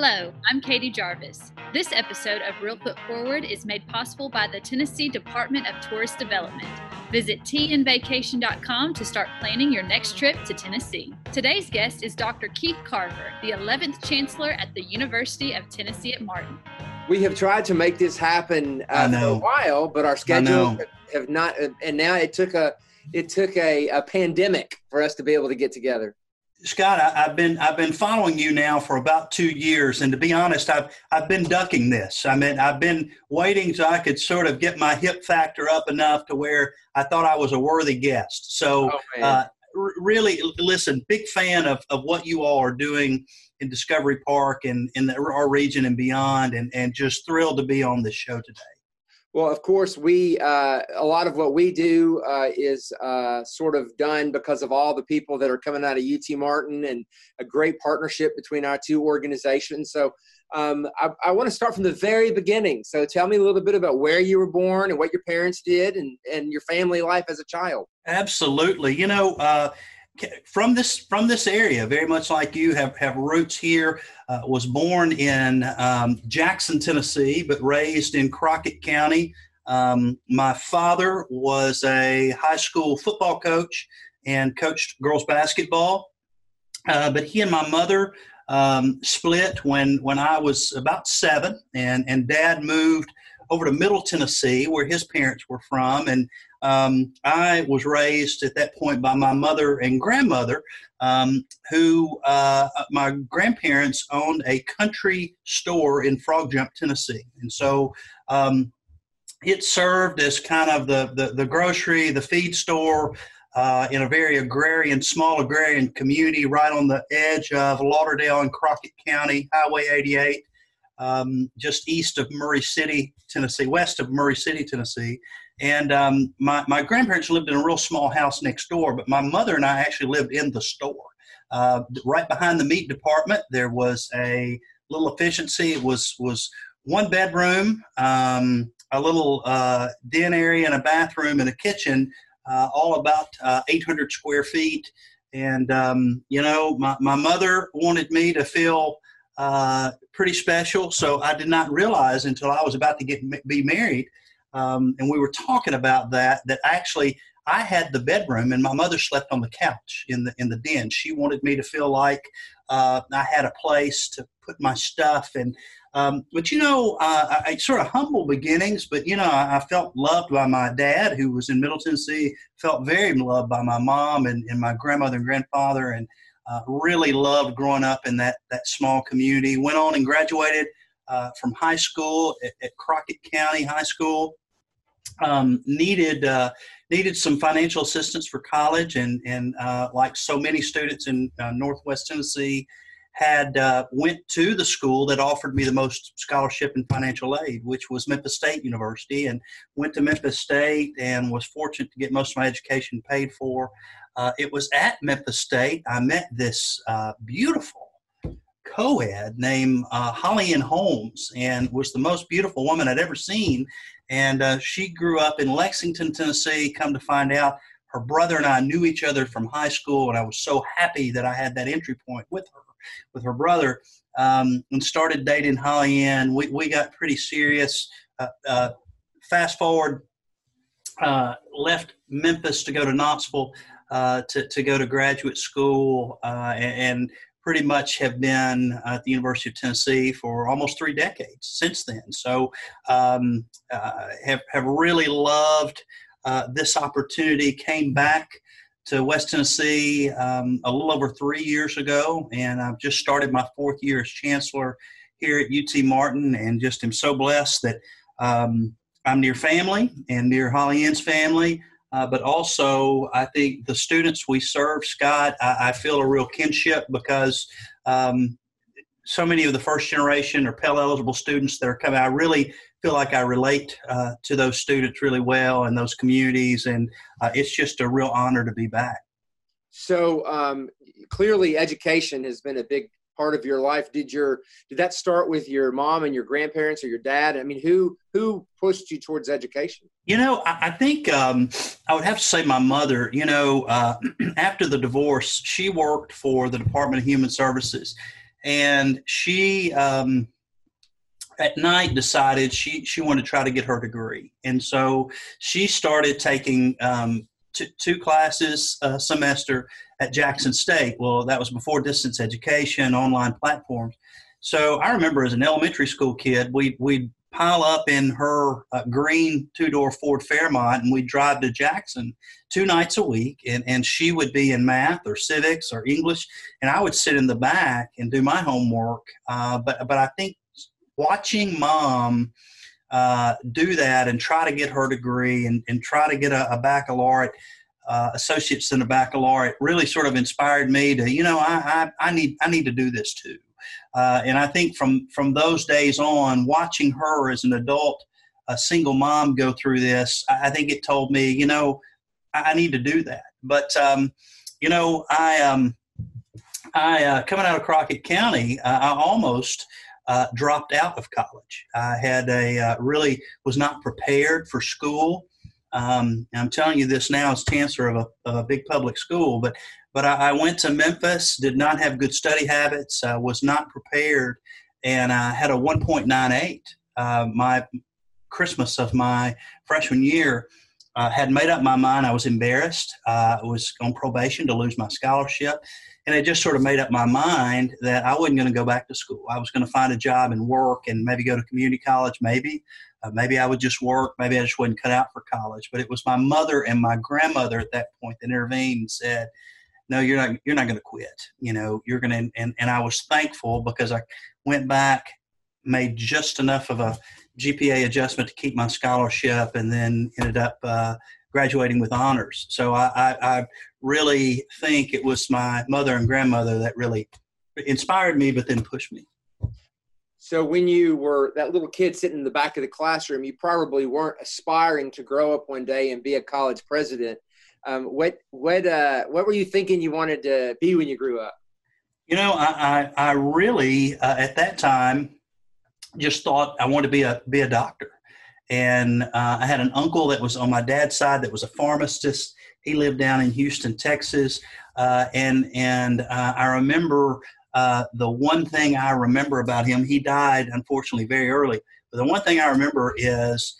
Hello, I'm Katie Jarvis. This episode of Real Foot Forward is made possible by the Tennessee Department of Tourist Development. Visit tnvacation.com to start planning your next trip to Tennessee. Today's guest is Dr. Keith Carver, the 11th Chancellor at the University of Tennessee at Martin. We have tried to make this happen uh, for a while, but our schedules have not. And now it took a it took a, a pandemic for us to be able to get together. Scott, I, have been I've been following you now for about two years, and to be honest, I've I've been ducking this. I mean, I've been waiting so I could sort of get my hip factor up enough to where I thought I was a worthy guest. So, oh, uh, r- really, listen, big fan of, of what you all are doing in Discovery Park and in the, our region and beyond, and and just thrilled to be on this show today. Well, of course, we uh, a lot of what we do uh, is uh, sort of done because of all the people that are coming out of UT Martin and a great partnership between our two organizations. So, um, I, I want to start from the very beginning. So, tell me a little bit about where you were born and what your parents did, and and your family life as a child. Absolutely, you know uh, from this from this area, very much like you have have roots here. Uh, was born in um, Jackson, Tennessee, but raised in Crockett County. Um, my father was a high school football coach and coached girls basketball. Uh, but he and my mother um, split when when I was about seven, and and Dad moved over to Middle Tennessee, where his parents were from, and um, I was raised at that point by my mother and grandmother, um, who uh, my grandparents owned a country store in Frog Jump, Tennessee, and so um, it served as kind of the the, the grocery, the feed store. Uh, in a very agrarian, small agrarian community right on the edge of Lauderdale and Crockett County, Highway 88 um, just east of Maury City, Tennessee, west of Maury City, Tennessee. And um, my, my grandparents lived in a real small house next door, but my mother and I actually lived in the store. Uh, right behind the meat department, there was a little efficiency. It was was one bedroom, um, a little uh, den area, and a bathroom and a kitchen, uh, all about uh, 800 square feet. And um, you know, my, my mother wanted me to feel uh, pretty special. So I did not realize until I was about to get be married, um, and we were talking about that that actually I had the bedroom and my mother slept on the couch in the in the den. She wanted me to feel like uh, I had a place to put my stuff and. Um, but you know, uh, I, sort of humble beginnings. But you know, I, I, felt loved by my dad, who was in Middle Tennessee. Felt very loved by my mom and, and my grandmother and grandfather, and uh, really loved growing up in that that small community. Went on and graduated uh, from high school at, at, Crockett County High School. Um, needed uh, needed some financial assistance for college, and and uh, like so many students in uh, Northwest Tennessee, had uh, went to the school that offered me the most scholarship and financial aid, which was Memphis State University, and went to Memphis State and was fortunate to get most of my education paid for. Uh, it was at Memphis State I met this beautiful co-ed named uh, Holly Ann Holmes, and was the most beautiful woman I'd ever seen. And uh, she grew up in Lexington, Tennessee. Come to find out, her brother and I knew each other from high school, and I was so happy that I had that entry point with her, with her brother, um, and started dating Holly Ann. We we got pretty serious. Uh, uh, fast forward, left Memphis to go to Knoxville uh, to, to go to graduate school uh, and, and, pretty much have been at the University of Tennessee for almost three decades since then. So um, uh, have, have really loved uh, this opportunity, came back to West Tennessee um, a little over three years ago, and I've just started my fourth year as chancellor here at UT Martin, and just am so blessed that um, I'm near family and near Holly Ann's family. Uh, but also, I think the students we serve, Scott, I, I feel a real kinship because um, so many of the first generation or Pell eligible students that are coming, I really feel like I relate uh, to those students really well and those communities, and uh, it's just a real honor to be back. So um, clearly, education has been a big part of your life? Did your did that start with your mom and your grandparents or your dad? I mean who who pushed you towards education? You know i, I think um, i would have to say my mother you know uh, after the divorce she worked for the department of human services. And she um, at night decided she she wanted to try to get her degree, and so she started taking um, t- two classes a semester at Jackson State. Well, that was before distance education, online platforms. So I remember as an elementary school kid, we we'd pile up in her uh, green two door Ford Fairmont and we'd drive to Jackson two nights a week. And, and she would be in math or civics or English, and I would sit in the back and do my homework. Uh, but, but I think watching mom uh, do that and try to get her degree and, and try to get a, a baccalaureate. Uh, associates in a baccalaureate really sort of inspired me to, you know, I, I, I need I need to do this too. Uh, and I think from from those days on, watching her as an adult, a single mom go through this, I think it told me, you know, I, need to do that. But um, you know, I um, I uh, coming out of Crockett County, uh, I almost. Uh, dropped out of college. I had a uh, really was not prepared for school. Um, I'm telling you this now as chancellor of a, of a big public school, but but I, I, went to Memphis, did not have good study habits, uh, was not prepared, and I had a 1.98. Uh, my Christmas of my freshman year, uh, had made up my mind. I was embarrassed. Uh, I was on probation to lose my scholarship. And I just sort of made up my mind that I wasn't going to go back to school. I was going to find a job and work and maybe go to community college, maybe. Uh, maybe I would just work. Maybe I just wasn't cut out for college. But it was my mother and my grandmother at that point that intervened and said, no, you're not, you're not going to quit. You know, you're going to, and, and I was thankful because I went back, made just enough of a GPA adjustment to keep my scholarship and then ended up uh, graduating with honors. So I, I, I, really think it was my mother and grandmother that really inspired me, but then pushed me. So when you were that little kid sitting in the back of the classroom, you probably weren't aspiring to grow up one day and be a college president. Um, what what uh, what were you thinking you wanted to be when you grew up? You know, I I, I really uh, at that time just thought I wanted to be a be a doctor, and uh, I had an uncle that was on my dad's side that was a pharmacist. He lived down in Houston, Texas, uh, and and uh, I remember uh, the one thing I remember about him. He died unfortunately very early, but the one thing I remember is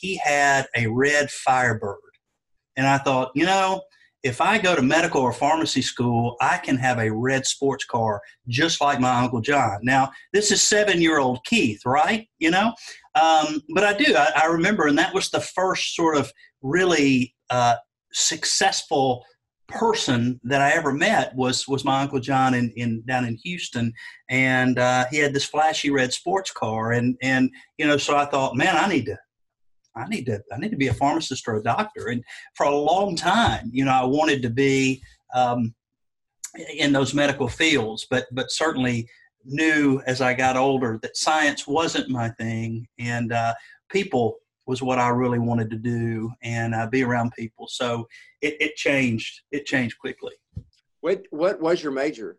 he had a red Firebird and I thought, you know, if I go to medical or pharmacy school, I can have a red sports car just like my Uncle John. Now, this is seven year old Keith, right? You know? Um, but I do. I, I, remember, and that was the first sort of really uh, successful person that I ever met was was my Uncle John in, in down in Houston, and uh, he had this flashy red sports car, and and you know, so I thought, man, I need to I need to I need to be a pharmacist or a doctor. And for a long time, you know, I wanted to be um, in those medical fields, but but certainly knew as I got older that science wasn't my thing, and uh, people was what I really wanted to do, and uh, be around people. So it, it changed. It changed quickly. What what was your major?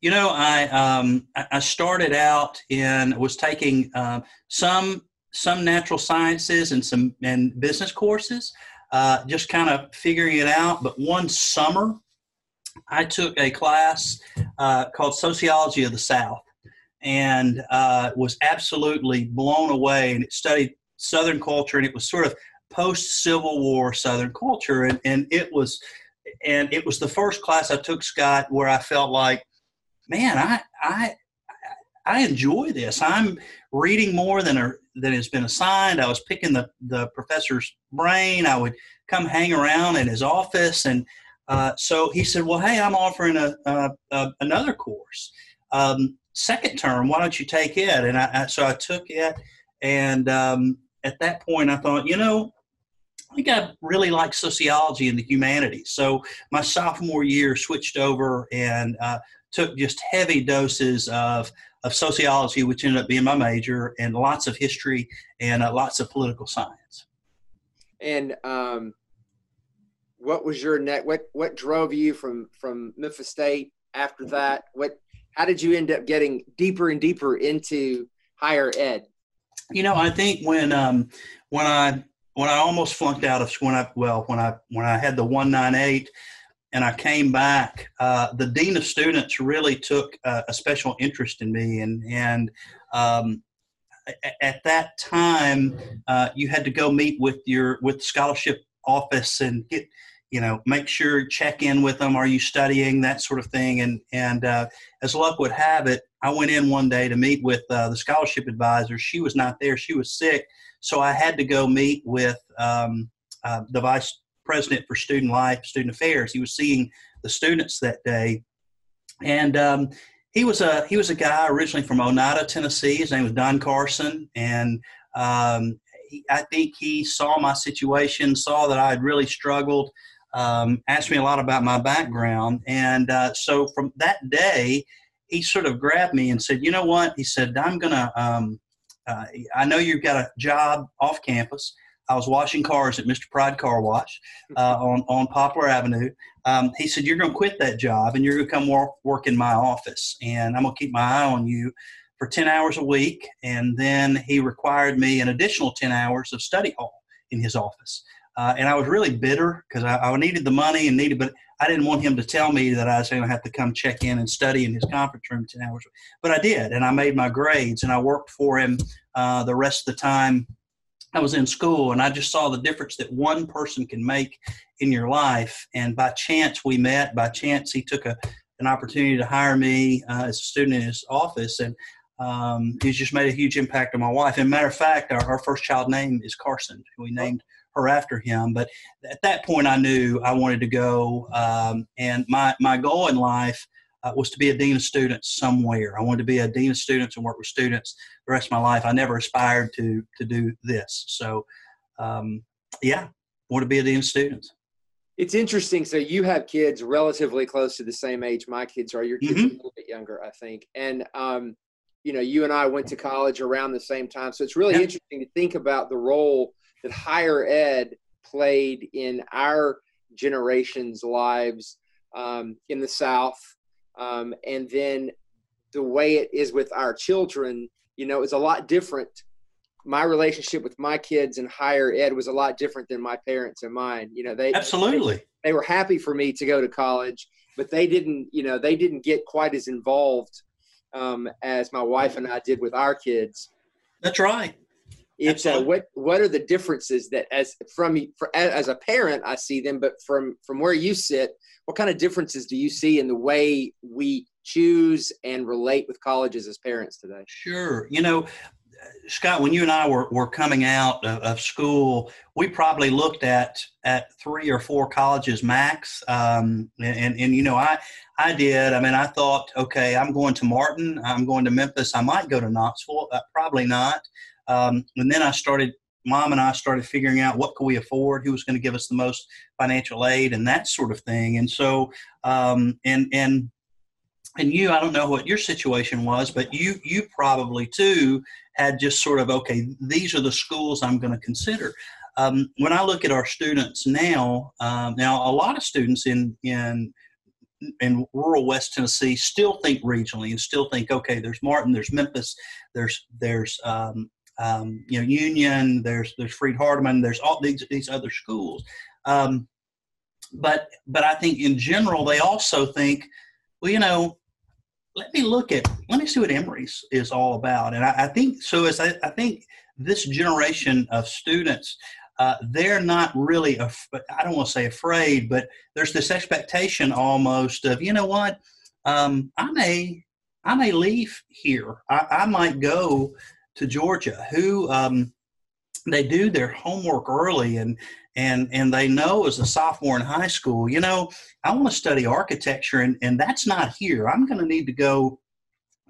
You know, I um, I started out in was taking uh, some some natural sciences and some and business courses, uh, just kind of figuring it out. But one summer, I took a class uh, called Sociology of the South, and uh, was absolutely blown away. And it studied Southern culture, and it was sort of post Civil War Southern culture, and and it was and it was the first class I took, Scott, where I felt like, man, I I I enjoy this. I'm reading more than a, than has been assigned. I was picking the the professor's brain. I would come hang around in his office, and uh, so he said, "Well, hey, I'm offering a, a, a another course, um, second term. Why don't you take it?" And I, I so I took it, and um, at that point, I thought, you know, I think I really like sociology and the humanities. So my sophomore year switched over and uh, took just heavy doses of of sociology, which ended up being my major, and lots of history and uh, lots of political science. And um, what was your net? What what drove you from from Memphis State after that? What how did you end up getting deeper and deeper into higher ed? You know, I think when um, when I when I almost flunked out of when I well when I when I had the one nine eight and I came back, uh, the dean of students really took uh, a special interest in me, and and um, at that time, uh, you had to go meet with your with the scholarship office and get you know make sure check in with them. Are you studying that sort of thing? And and uh, as luck would have it, I went in one day to meet with uh, the scholarship advisor. She was not there; she was sick, so I had to go meet with um, uh, the vice president for student life, student affairs. He was seeing the students that day, and um, he was a he was a guy originally from Oneida, Tennessee. His name was Don Carson, and um, he, I think he saw my situation, saw that I had really struggled, um, asked me a lot about my background, and uh, so from that day, he sort of grabbed me and said, "You know what?" He said, "I'm gonna. Um, uh, I know you've got a job off campus. I was washing cars at Mr. Pride Car Wash uh, on on Poplar Avenue. Um, he said, "You're going to quit that job and you're going to come work work in my office, and I'm going to keep my eye on you for 10 hours a week." And then he required me an additional 10 hours of study hall in his office. Uh, and I was really bitter because I, I, needed the money and needed, but I didn't want him to tell me that I was going to have to come check in and study in his conference room 10 hours. But I did, and I made my grades, and I worked for him uh, the rest of the time I was in school and I just saw the difference that one person can make in your life. And by chance, we met. By chance, he took a, an opportunity to hire me uh, as a student in his office. And um, he's just made a huge impact on my wife. And matter of fact, our, our first child name is Carson. Who we named her after him. But at that point, I knew I wanted to go. Um, and my, my goal in life uh, was to be a dean of students somewhere. I wanted to be a dean of students and work with students the rest of my life. I never aspired to to do this. So, um, yeah, want to be a dean of students. It's interesting. So you have kids relatively close to the same age my kids are. Your kids mm-hmm. are a little bit younger, I think. And um, you know, you and I went to college around the same time. So it's really yeah. interesting to think about the role that higher ed played in our generation's lives um, in the South um, and then the way it is with our children you know is a lot different. My relationship with my kids in higher ed was a lot different than my parents and mine. You know they absolutely. they, they were happy for me to go to college but they didn't you know they didn't get quite as involved um, as my wife and i did with our kids. That's right it's uh, what what are the differences that as from for, as a parent I see them, but from from where you sit, what kind of differences do you see in the way we choose and relate with colleges as parents today? Sure, you know. Scott, when you and I were, were coming out of, of school, we probably looked at at three or four colleges max. Um, and, and, and you know, I I did. I mean, I thought, okay, I'm going to Martin. I'm going to Memphis. I might go to Knoxville. Uh, probably not. Um, and then I started, mom and I started figuring out what could we afford, who was going to give us the most financial aid, and that sort of thing. And so, um, and and and you, I don't know what your situation was, but you you probably too had just sort of okay, these are the schools I'm going to consider. Um, when I look at our students now, um, now a lot of students in in in rural West Tennessee still think regionally and still think, okay, there's Martin, there's Memphis, there's there's um, um, you know, Union, there's there's Freed Hardeman, there's all these these other schools. Um, but but I think in general they also think, well, you know, let me look at let me see what Emory's is all about. And I, I think so as I, I, think this generation of students, uh, they're not really af- I don't want to say afraid, but there's this expectation almost of, you know what, um, I may I may leave here. I, I might go to Georgia who um, they do their homework early and and and they know as a sophomore in high school, you know, I want to study architecture and, and that's not here. I'm going to need to go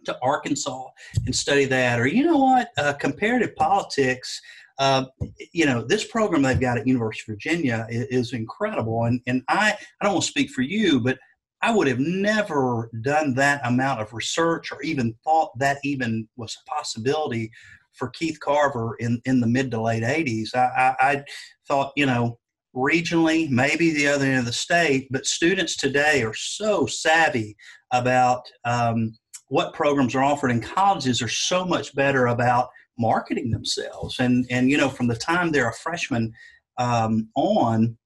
to Arkansas and study that. Or you know what, uh, comparative politics. Uh, you know, this program they've got at University of Virginia is, is incredible. And and I I don't want to speak for you, but I would have never done that amount of research or even thought that even was a possibility for Keith Carver in, in the mid to late 80s. I, I, I thought, you know, regionally, maybe the other end of the state, but students today are so savvy about um, what programs are offered, and colleges are so much better about marketing themselves. And, and you know, from the time they're a freshman um, on,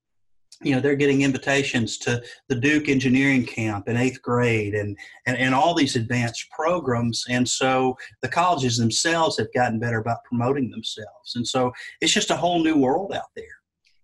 you know they're getting invitations to the duke engineering camp in eighth grade and, and and all these advanced programs. And so the colleges themselves have gotten better about promoting themselves. And so it's just a whole new world out there.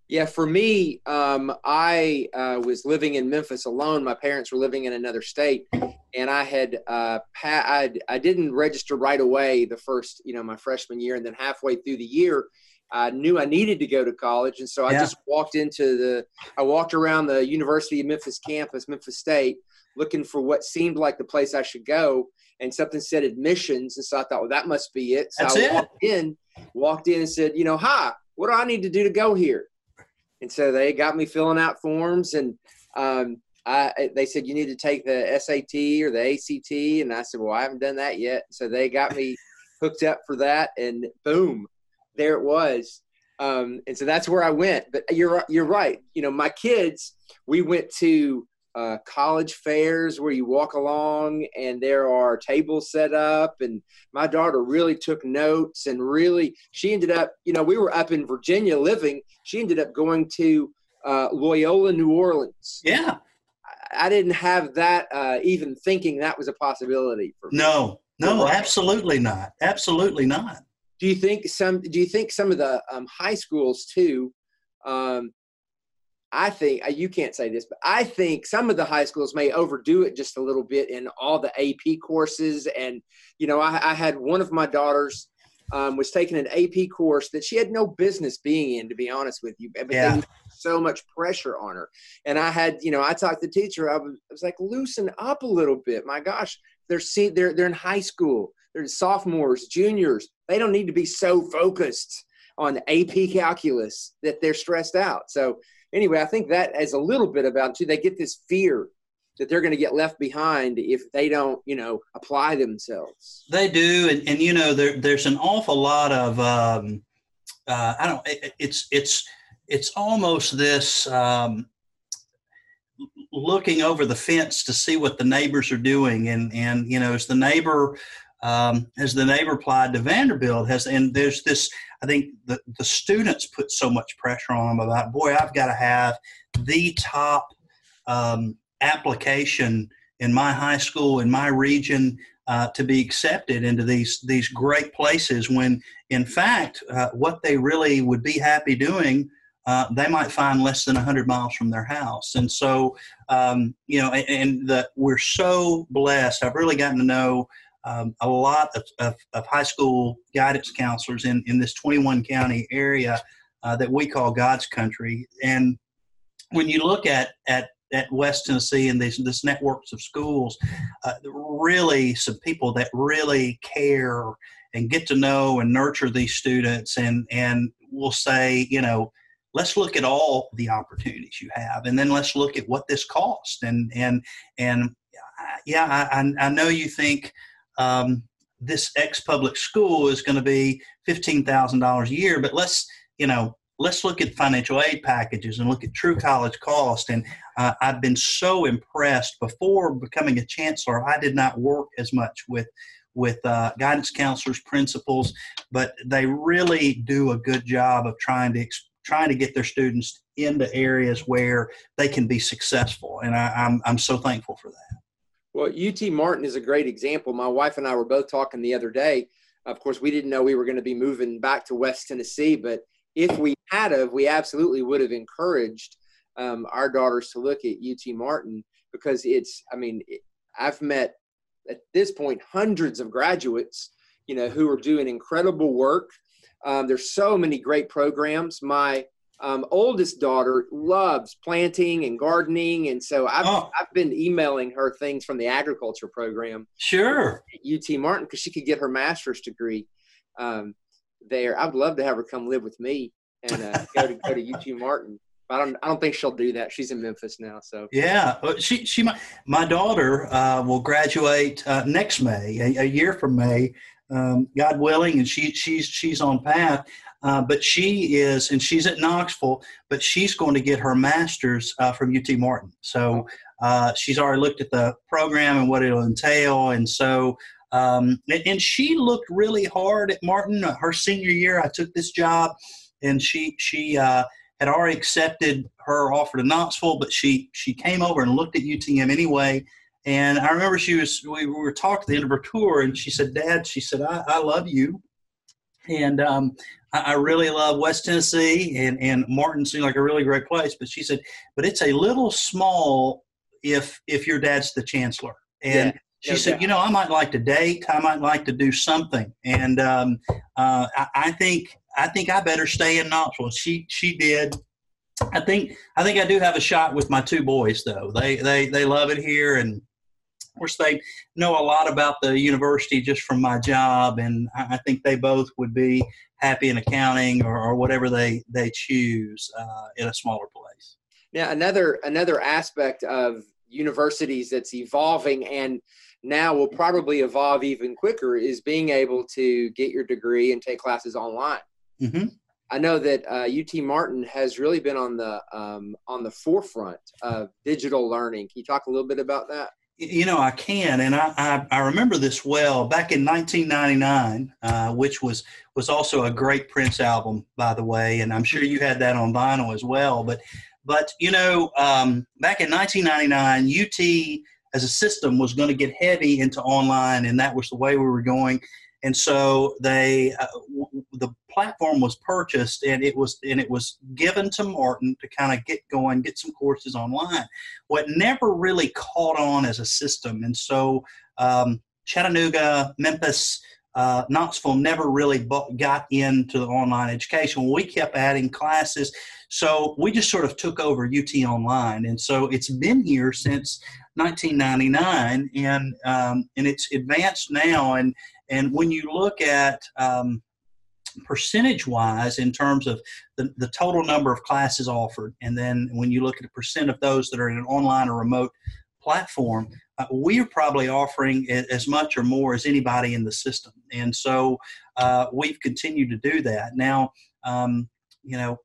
Yeah for me um, i uh, was living in memphis alone. My parents were living in another state and i had uh, pa- I, I didn't register right away the first you know my freshman year and then halfway through the year I knew I needed to go to college, and so I yeah. just walked into the. I walked around the University of Memphis campus, Memphis State, looking for what seemed like the place I should go, and something said admissions, and so I thought, well, that must be it. So That's I it. walked in, walked in, and said, you know, hi, what do I need to do to go here? And so they got me filling out forms, and um, I, they said you need to take the SAT or the ACT, and I said, well, I haven't done that yet. So they got me hooked up for that, and boom, there it was. Um, and so that's where I went. But you're you're right. You know, my kids, we went to uh, college fairs where you walk along and there are tables set up. And my daughter really took notes and really, she ended up, you know, we were up in Virginia living. She ended up going to uh, Loyola, New Orleans. Yeah. I, I didn't have that uh, even thinking that was a possibility. No, no, absolutely not. Absolutely not do you think some do you think some of the um, high schools too um, i think uh, you can't say this but i think some of the high schools may overdo it just a little bit in all the ap courses. And you know i, I had one of my daughters um, was taking an ap course that she had no business being in to be honest with you but yeah. so much pressure on her. And i had you know i talked to the teacher I was, I was like loosen up a little bit my gosh they're see they're they're in high school they're sophomores juniors they don't need to be so focused on AP calculus that they're stressed out. So anyway, I think that is a little bit about too. They get this fear that they're going to get left behind if they don't, you know, apply themselves. They do, and, and you know, there, there's an awful lot of um, uh, I don't. It, it's it's it's almost this um, looking over the fence to see what the neighbors are doing, and and you know, is the neighbor um, as the neighbor applied to Vanderbilt has, and there's this, I think the, the students put so much pressure on them about, boy, I've got to have the top um, application in my high school, in my region, uh, to be accepted into these these great places. When in fact, uh, what they really would be happy doing, uh, they might find less than 100 miles from their house. And so, um, you know, and, and the, we're so blessed. I've really gotten to know um, a lot of, of, of, high school guidance counselors in, in this 21 county area uh, that we call God's country. And when you look at, at, at West Tennessee and these this networks of schools, uh, really some people that really care and get to know and nurture these students and, and will say, you know, let's look at all the opportunities you have and then let's look at what this costs and and and yeah I, I know you think um, this ex public school is going to be $15,000 a year, but let's, you know, let's look at financial aid packages and look at true college cost. And uh, I've been so impressed before becoming a chancellor. I did not work as much with with uh, guidance counselors, principals, but they really do a good job of trying to trying to get their students into areas where they can be successful. And I, I'm I'm so thankful for that. Well, UT Martin is a great example. My wife and I were both talking the other day. Of course, we didn't know we were going to be moving back to West Tennessee, but if we had of, we absolutely would have encouraged um, our daughters to look at UT Martin because it's. I mean, I've met at this point hundreds of graduates, you know, who are doing incredible work. Um, there's so many great programs. My um, oldest daughter loves planting and gardening, and so I've oh. I've been emailing her things from the agriculture program. Sure. At UT Martin because she could get her master's degree um, there. I'd love to have her come live with me and uh, go to go to UT Martin. I don't. I don't think she'll do that. She's in Memphis now, so yeah. She she my, my daughter uh, will graduate uh, next May, a, a, year from May, um, God willing, and she she's she's on path. Uh, but she is, and she's at Knoxville, but she's going to get her master's uh, from UT Martin. So uh, she's already looked at the program and what it'll entail. And so, um, and, and, she looked really hard at Martin. Uh, her senior year, I took this job, and she she uh, had already accepted her offer to Knoxville, but she she came over and looked at UTM anyway. And I remember she was we were talking at the end of her tour, and she said, "Dad," she said, "I, I love you." And um, I, really love West Tennessee, and, and Martin seemed like a really great place. But she said, but it's a little small if if your dad's the chancellor. And yeah, she no said, doubt. you know, I might like to date, I might like to do something. And um, uh, I, I, think I think I better stay in Knoxville. She she did. I think I think I do have a shot with my two boys though. They they they love it here and of course, they know a lot about the university just from my job, and I think they both would be happy in accounting or, or whatever they they choose uh, in a smaller place. Now, another another aspect of universities that's evolving and now will probably evolve even quicker is being able to get your degree and take classes online. Mm-hmm. I know that uh, UT Martin has really been on the um, on the forefront of digital learning. Can you talk a little bit about that? You know, I can, and I, I, I remember this well back in 1999, uh, which was was also a great Prince album, by the way, and I'm sure you had that on vinyl as well. But but you know, um, back in 1999, UT as a system was going to get heavy into online, and that was the way we were going and so they uh, w- the platform was purchased and it was and it was given to Martin to kind of get going, get some courses online. What never really caught on as a system, and so um, Chattanooga, Memphis. Uh, Knoxville never really got into the online education. We kept adding classes, so we just sort of took over UT Online, and so it's been here since 1999, and um, and it's advanced now. And and when you look at um, percentage wise in terms of the, the total number of classes offered, and then when you look at the percent of those that are in an online or remote platform, uh, we are probably offering as much or more as anybody in the system. And so uh, we've continued to do that. Now, um, you know,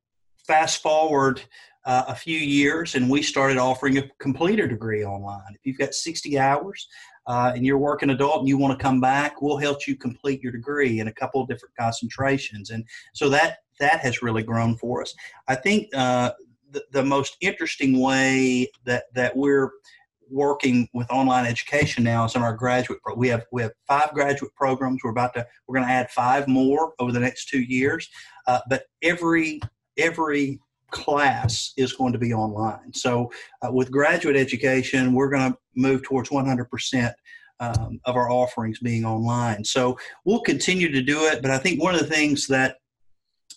fast forward uh, a few years and we started offering a completer degree online. If you've got 60 hours, uh, and you're working adult and you want to come back, we'll help you complete your degree in a couple of different concentrations. And so that that has really grown for us. I think uh, the, the most interesting way that that we're working with online education now is in our graduate pro- we have we have five graduate programs we're about to we're going to add five more over the next two years uh, but every every class is going to be online. So, uh, with graduate education, we're going to move towards 100% um, of our offerings being online. So, we'll continue to do it, but I think one of the things that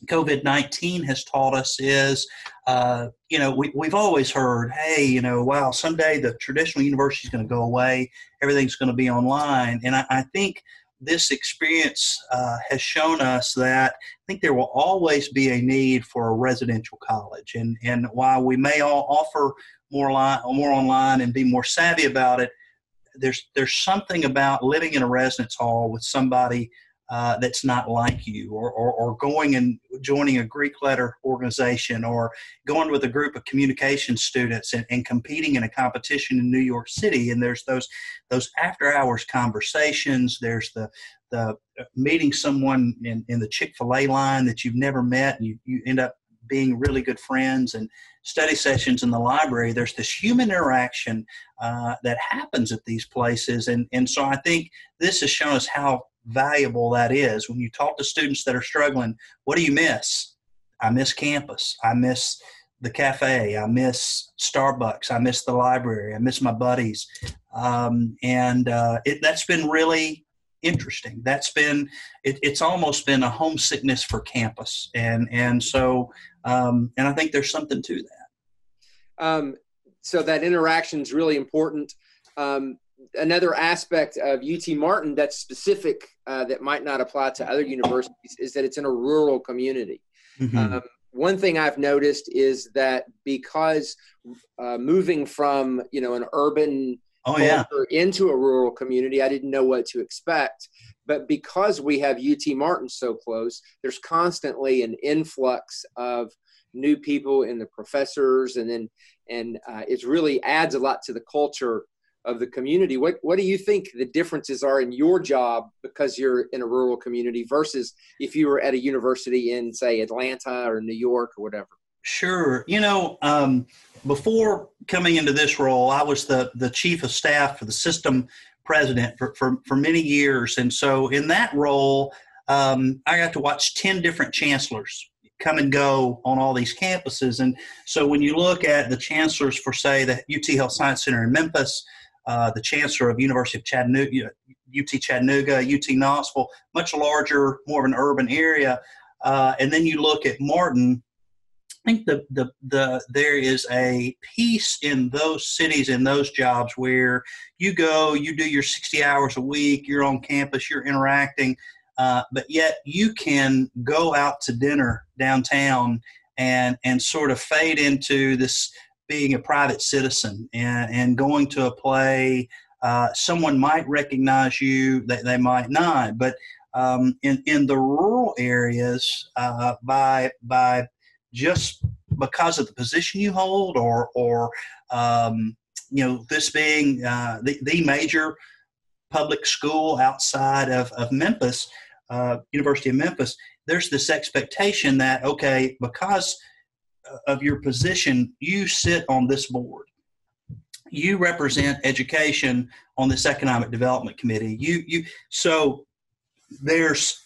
COVID 19 has taught us is, uh, you know, we, we've always heard, hey, you know, wow, someday the traditional university is going to go away, everything's going to be online. And I, I think this experience uh, has shown us that I think there will always be a need for a residential college. And, and while we may all offer more, line, more online and be more savvy about it, there's, there's something about living in a residence hall with somebody uh, that's not like you, or, or, or, going and joining a Greek letter organization, or going with a group of communication students and, and competing in a competition in New York City. And there's those those after hours conversations. There's the the uh, meeting someone in, in the Chick fil A line that you've never met, and you, you end up being really good friends and study sessions in the library. There's this human interaction uh, that happens at these places, and and so I think this has shown us how valuable that is. When you talk to students that are struggling, what do you miss? I miss campus. I miss the cafe. I miss Starbucks. I miss the library. I miss my buddies. Um, and uh, it, that's been really interesting. That's been it, it's almost been a homesickness for campus, and and so um, and I think there's something to that. Um, so that interaction is really important. Um, another aspect of UT Martin that's specific uh, that might not apply to other universities is that it's in a rural community. Mm-hmm. Um, one thing I've noticed is that because uh, moving from you know an urban oh, yeah. into a rural community, I didn't know what to expect. But because we have UT Martin so close, there's constantly an influx of new people and the professors, and then and uh, it really adds a lot to the culture of the community. What what do you think the differences are in your job because you're in a rural community versus if you were at a university in say Atlanta or New York or whatever? Sure. You know, um, before coming into this role, I was the, the chief of staff for the system president for, for, for many years. And so in that role, um, I got to watch 10 different chancellors come and go on all these campuses. And so when you look at the chancellors for, say, the UT Health Science Center in Memphis, uh, the chancellor of University of Chattanooga, UT Chattanooga, UT Knoxville, much larger, more of an urban area. Uh, and then you look at Martin, I think the, the, the there is a piece in those cities in those jobs where you go, you do your 60 hours a week, you're on campus, you're interacting, uh, but yet you can go out to dinner downtown and and sort of fade into this being a private citizen and, and going to a play. Uh, someone might recognize you, they, they might not, but um, in in the rural areas, uh, by by just because of the position you hold, or or um, you know this being uh, the the major public school outside of, of Memphis, uh, University of Memphis, there's this expectation that, okay, because of your position, you sit on this board. You represent education on this economic development committee. You, you, so there's,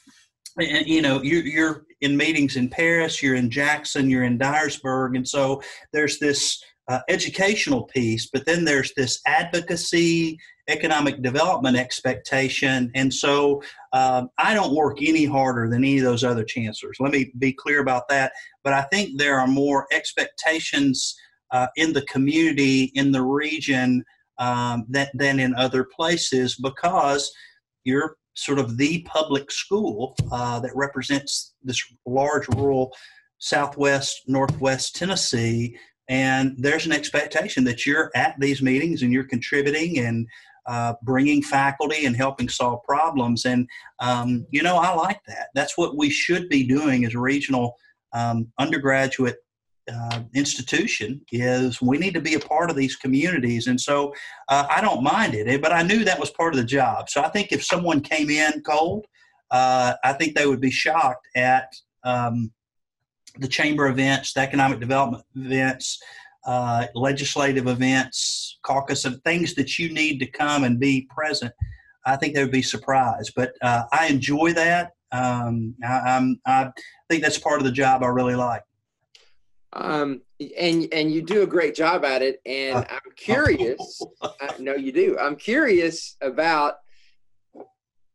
you know, you, you're in meetings in Paris, you're in Jackson, you're in Dyersburg, and so there's this uh, educational piece, but then there's this advocacy economic development expectation. And so um, I don't work any harder than any of those other chancellors. Let me be clear about that. But I think there are more expectations uh, in the community, in the region, um, that, than in other places because you're sort of the public school uh, that represents this large rural southwest, northwest Tennessee. And there's an expectation that you're at these meetings and you're contributing and uh, bringing faculty and helping solve problems. And, um, you know, I like that. That's what we should be doing as a regional um, undergraduate uh, institution is we need to be a part of these communities. And so uh, I don't mind it, but I knew that was part of the job. So I think if someone came in cold, uh, I think they would be shocked at um, the chamber events, the economic development events, uh, legislative events, caucus, and things that you need to come and be present, I think they would be surprised. But uh, I enjoy that. Um, I, I, think that's part of the job I really like. Um, and and you do a great job at it. And uh, I'm curious. I know you do. I'm curious about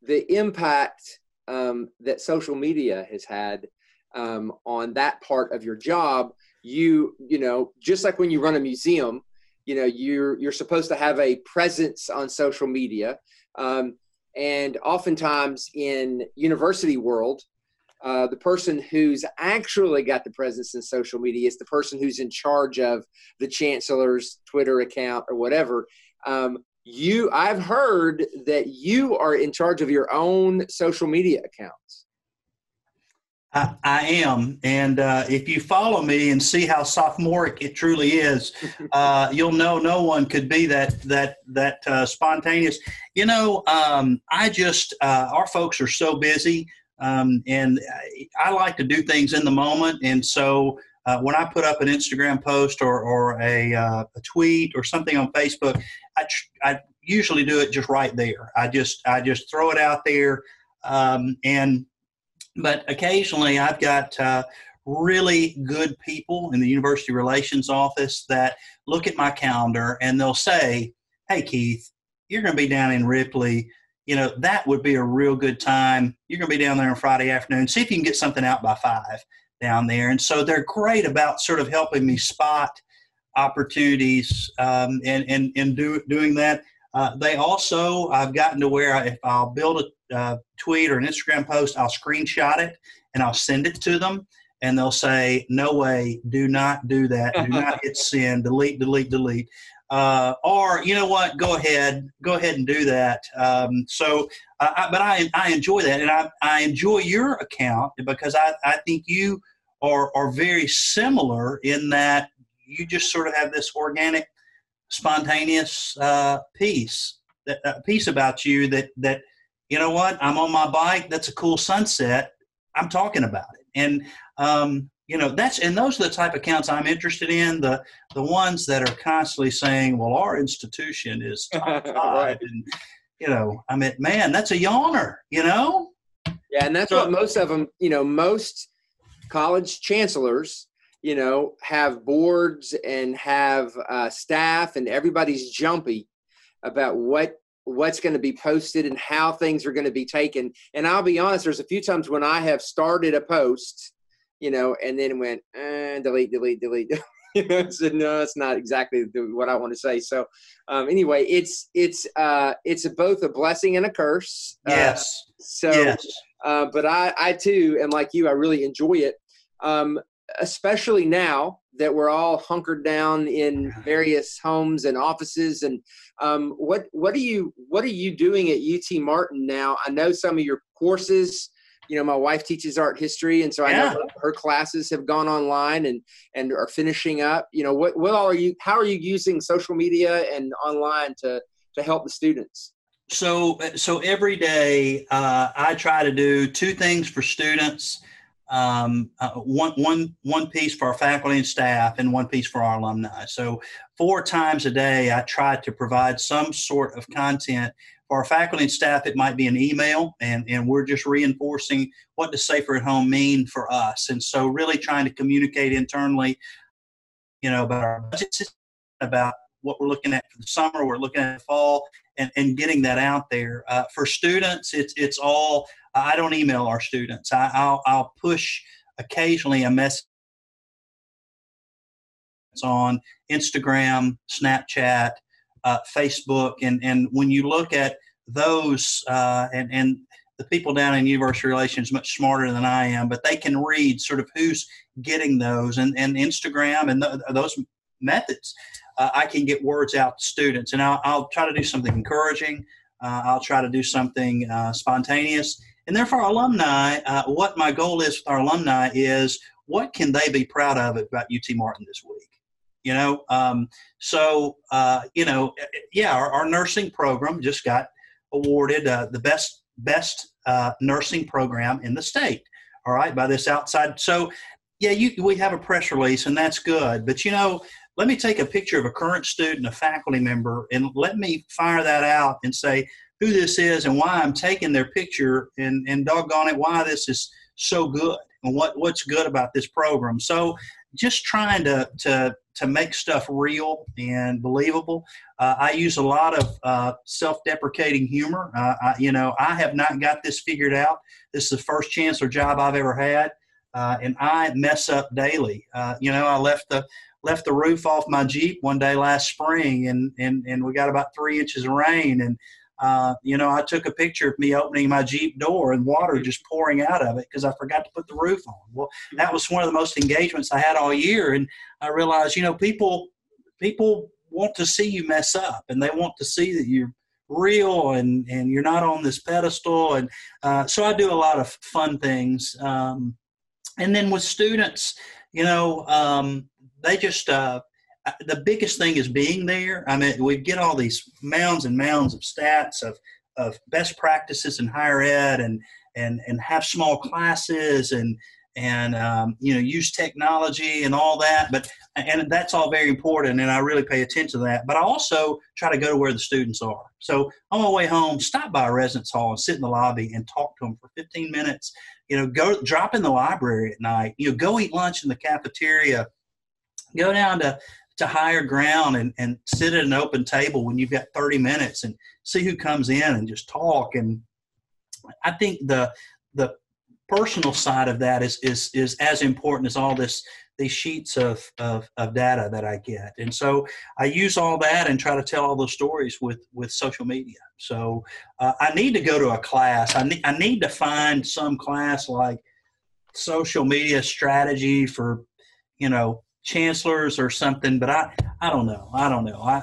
the impact um, that social media has had um, on that part of your job you you know just like when you run a museum you know you're you're supposed to have a presence on social media. Um, and oftentimes in university world uh, the person who's actually got the presence in social media is the person who's in charge of the chancellor's twitter account or whatever. Um, you i've heard that you are in charge of your own social media accounts I, I am, and uh, if you follow me and see how sophomoric it truly is, uh, you'll know no one could be that that that uh, spontaneous. You know, um, I just uh, our folks are so busy, um, and I like to do things in the moment, and so. Uh, when I put up an Instagram post or, or a, uh, a tweet or something on Facebook, I, I usually do it just right there. I just I just throw it out there, um, and but occasionally I've got uh, really good people in the university relations office that look at my calendar and they'll say, Hey, Keith, you're going to be down in Ripley. You know, that would be a real good time. You're going to be down there on Friday afternoon. See if you can get something out by five down there. And so they're great about sort of helping me spot opportunities um, and, and, and do, doing that. Uh, they also, I've gotten to where if I'll build a uh, tweet or an Instagram post, I'll screenshot it and I'll send it to them. And they'll say, no way, do not do that. Do not hit send, delete, delete, delete. Uh, or, you know what, go ahead, go ahead and do that. Um, so, uh, I, but I, I enjoy that. And I, I enjoy your account because I, I think you are, are very similar in that you just sort of have this organic spontaneous uh, piece, that uh, piece about you that that you know what I'm on my bike. That's a cool sunset. I'm talking about it, and um, you know that's and those are the type of accounts i'm interested in the the ones that are constantly saying well our institution is top Right. and you know i mean man that's a yawner you know Yeah, and that's So- what most of them, you know, most college chancellors, you know, have boards and have uh, staff, and everybody's jumpy about what what's going to be posted and how things are going to be taken. And I'll be honest, there's a few times when I have started a post, you know, and then went eh, delete, delete, delete. you know, said no, it's not exactly what I want to say. So um, anyway, it's it's uh, it's both a blessing and a curse. Uh, yes so yes uh, but I, I too am like you. I really enjoy it, um, especially now that we're all hunkered down in various homes and offices. And um, what what are you what are you doing at UT Martin now? I know some of your courses. You know, my wife teaches art history, and so I Yeah. know her classes have gone online and and are finishing up. You know, what what all are you? How are you using social media and online to to help the students? so so every day uh, i try to do two things for students um, uh, one one one piece for our faculty and staff and one piece for our alumni so four times a day i try to provide some sort of content for our faculty and staff it might be an email and and we're just reinforcing what does safer at home mean for us and so really trying to communicate internally you know about our budget system about what we're looking at for the summer we're looking at the fall and, and getting that out there. Uh, for students, it's it's all. I don't email our students. I, I'll I'll push occasionally a message on Instagram, Snapchat, uh, Facebook, and and when you look at those uh, and and the people down in university relations much smarter than I am, but they can read sort of who's getting those and and Instagram and th- those methods uh, I can get words out to students. And I'll, I'll try to do something encouraging. Uh, I'll try to do something uh, spontaneous. And therefore, alumni, uh, what my goal is with our alumni is what can they be proud of about UT Martin this week? You know, um, so, uh, you know, yeah, our, our, nursing program just got awarded uh, the best, best nursing program in the state. All right, by this outside. So, yeah, you, we have a press release, and that's good. But you know, let me take a picture of a current student, a faculty member, and let me fire that out and say who this is and why I'm taking their picture and, and doggone it, why this is so good and what, what's good about this program. So just trying to, to, to make stuff real and believable. Uh, I use a lot of uh, self-deprecating humor. Uh, I, you know, I have not got this figured out. This is the first chancellor job I've ever had. Uh, and I mess up daily. Uh, you know, I left the left the roof off my Jeep one day last spring, and and and we got about three inches of rain, and uh, you know, I took a picture of me opening my Jeep door and water just pouring out of it because I forgot to put the roof on. Well, that was one of the most engagements I had all year, and I realized, you know, people people want to see you mess up, and they want to see that you're real and and you're not on this pedestal, and uh, so I do a lot of fun things. Um, and then with students, you know, um, they just uh, the biggest thing is being there. I mean, we get all these mounds and mounds of stats of of best practices in higher ed, and and and have small classes, and and um, you know use technology and all that. But and that's all very important, and I really pay attention to that. But I also try to go to where the students are. So on my way home, stop by a residence hall and sit in the lobby and talk to them for 15 minutes. You know, go drop in the library at night. You know, go eat lunch in the cafeteria go down to to higher ground and, and sit at an open table when you've got 30 minutes and see who comes in and just talk and i think the the personal side of that is is is as important as all this these sheets of, of, of data that I get. And so I use all that and try to tell all those stories with, with social media. So uh, I need to go to a class. I need, I need to find some class like social media strategy for, you know, chancellors or something, but I, I don't know. I don't know. I,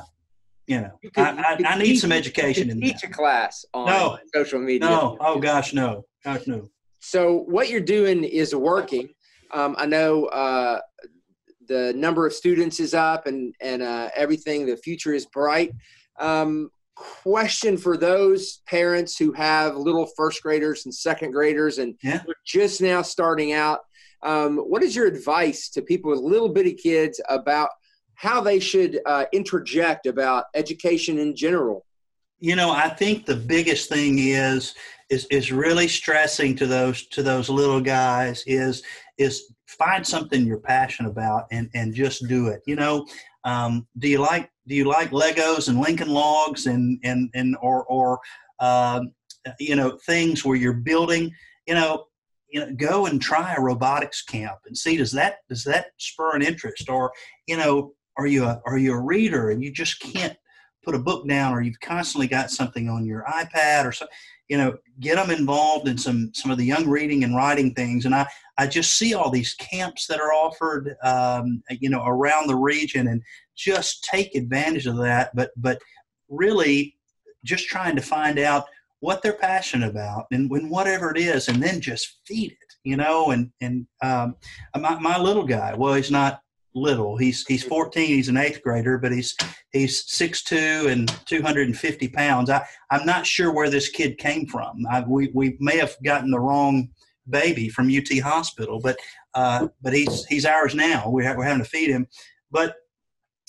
you know, You could- I, I, I need teach- some education in teach that. a class on No. social media. No. Oh gosh, no. Gosh, no. So what you're doing is working. Um, I know uh, the number of students is up and and uh, everything. The future is bright. Um, question for those parents who have little first graders and second graders and Yeah. just now starting out. Um, what is your advice to people with little bitty kids about how they should uh, interject about education in general? You know, I think the biggest thing is is is really stressing to those to those little guys is is find something you're passionate about and and just do it. You know, um, do you like do you like Legos and Lincoln Logs and and and or or um, you know things where you're building? You know, you know, go and try a robotics camp and see does that does that spur an interest? Or you know are you a are you a reader and you just can't put a book down or you've constantly got something on your iPad or so you know get them involved in some some of the young reading and writing things. And i i just see all these camps that are offered um, you know around the region and just take advantage of that. But but really just trying to find out what they're passionate about and when whatever it is and then just feed it you know and and um, my, my little guy well he's not little. He's he's 14. He's an eighth grader, but he's he's 6'2 and 250 pounds. I I'm not sure where this kid came from. I, we we may have gotten the wrong baby from UT Hospital, but uh, but he's he's ours now. We're we're having to feed him, but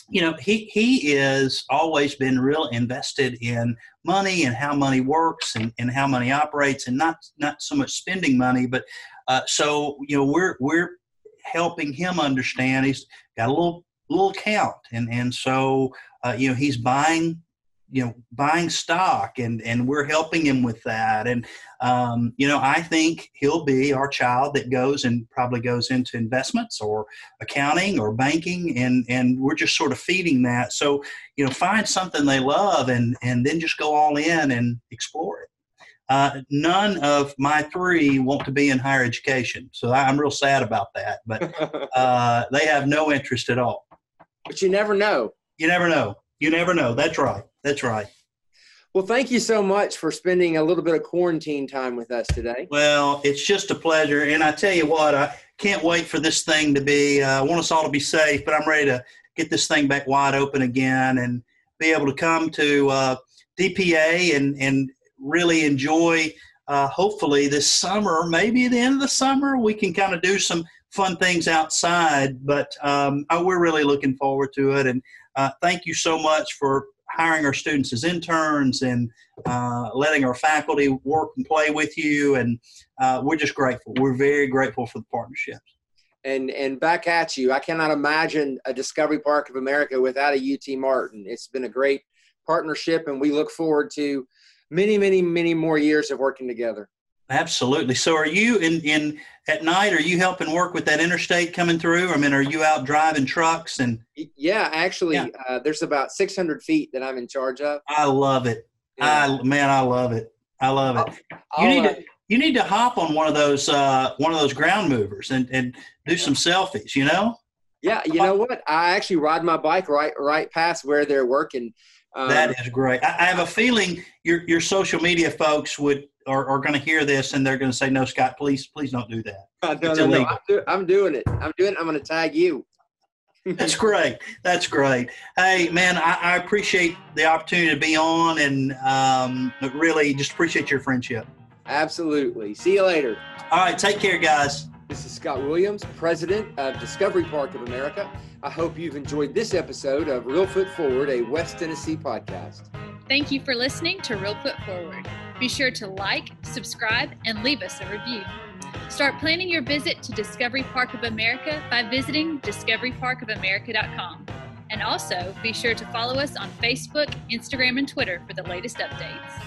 you know he he is always been real invested in money and how money works and, and how money operates and not not so much spending money but uh, so you know we're we're helping him understand. He's got a little little account, and and so uh, you know he's buying you know buying stock and and we're helping him with that and um, you know i think he'll be our child that goes and probably goes into investments or accounting or banking and and we're just sort of feeding that so you know find something they love and and then just go all in and explore it uh, none of my three want to be in higher education, so I'm real sad about that. But uh, they have no interest at all. But you never know. You never know. You never know. That's right. That's right. Well, thank you so much for spending a little bit of quarantine time with us today. Well, it's just a pleasure, and I tell you what, I can't wait for this thing to be. Uh, I want us all to be safe, but I'm ready to get this thing back wide open again and be able to come to uh, DPA and and really enjoy. Uh, hopefully, this summer, maybe at the end of the summer, we can kind of do some fun things outside. But um, we're really looking forward to it. And uh, thank you so much for hiring our students as interns and uh, letting our faculty work and play with you. And uh, we're just grateful. We're very grateful for the partnerships. And, and back at you. I cannot imagine a Discovery Park of America without a UT Martin. It's been a great partnership, and we look forward to many, many, many more years of working together. Absolutely. So, are you in in at night? Are you helping work with that interstate coming through? I mean, are you out driving trucks and? Yeah, actually, yeah. Uh, there's about 600 feet that I'm in charge of. I love it. Yeah. I man, I love it. I love it. I'll, you need I'll, to you need to hop on one of those uh, one of those ground movers and and do some selfies. You know. Yeah, you know what? I actually ride my bike right right past where they're working um, that is great. I, I, have a feeling your your social media folks would are, are going to hear this and they're going to say, "No, Scott, please, please don't do that." Uh, no, no, no, I'm, do, I'm, doing it. I'm doing it. I'm going to tag you. That's great. That's great. Hey, man, I, I, appreciate the opportunity to be on and um, really just appreciate your friendship. Absolutely. See you later. All right. Take care, guys. This is Scott Williams, president of Discovery Park of America. I hope you've enjoyed this episode of Reelfoot Forward, a West Tennessee podcast. Thank you for listening to Reelfoot Forward. Be sure to like, subscribe, and leave us a review. Start planning your visit to Discovery Park of America by visiting discoveryparkofamerica.com. And also be sure to follow us on Facebook, Instagram, and Twitter for the latest updates.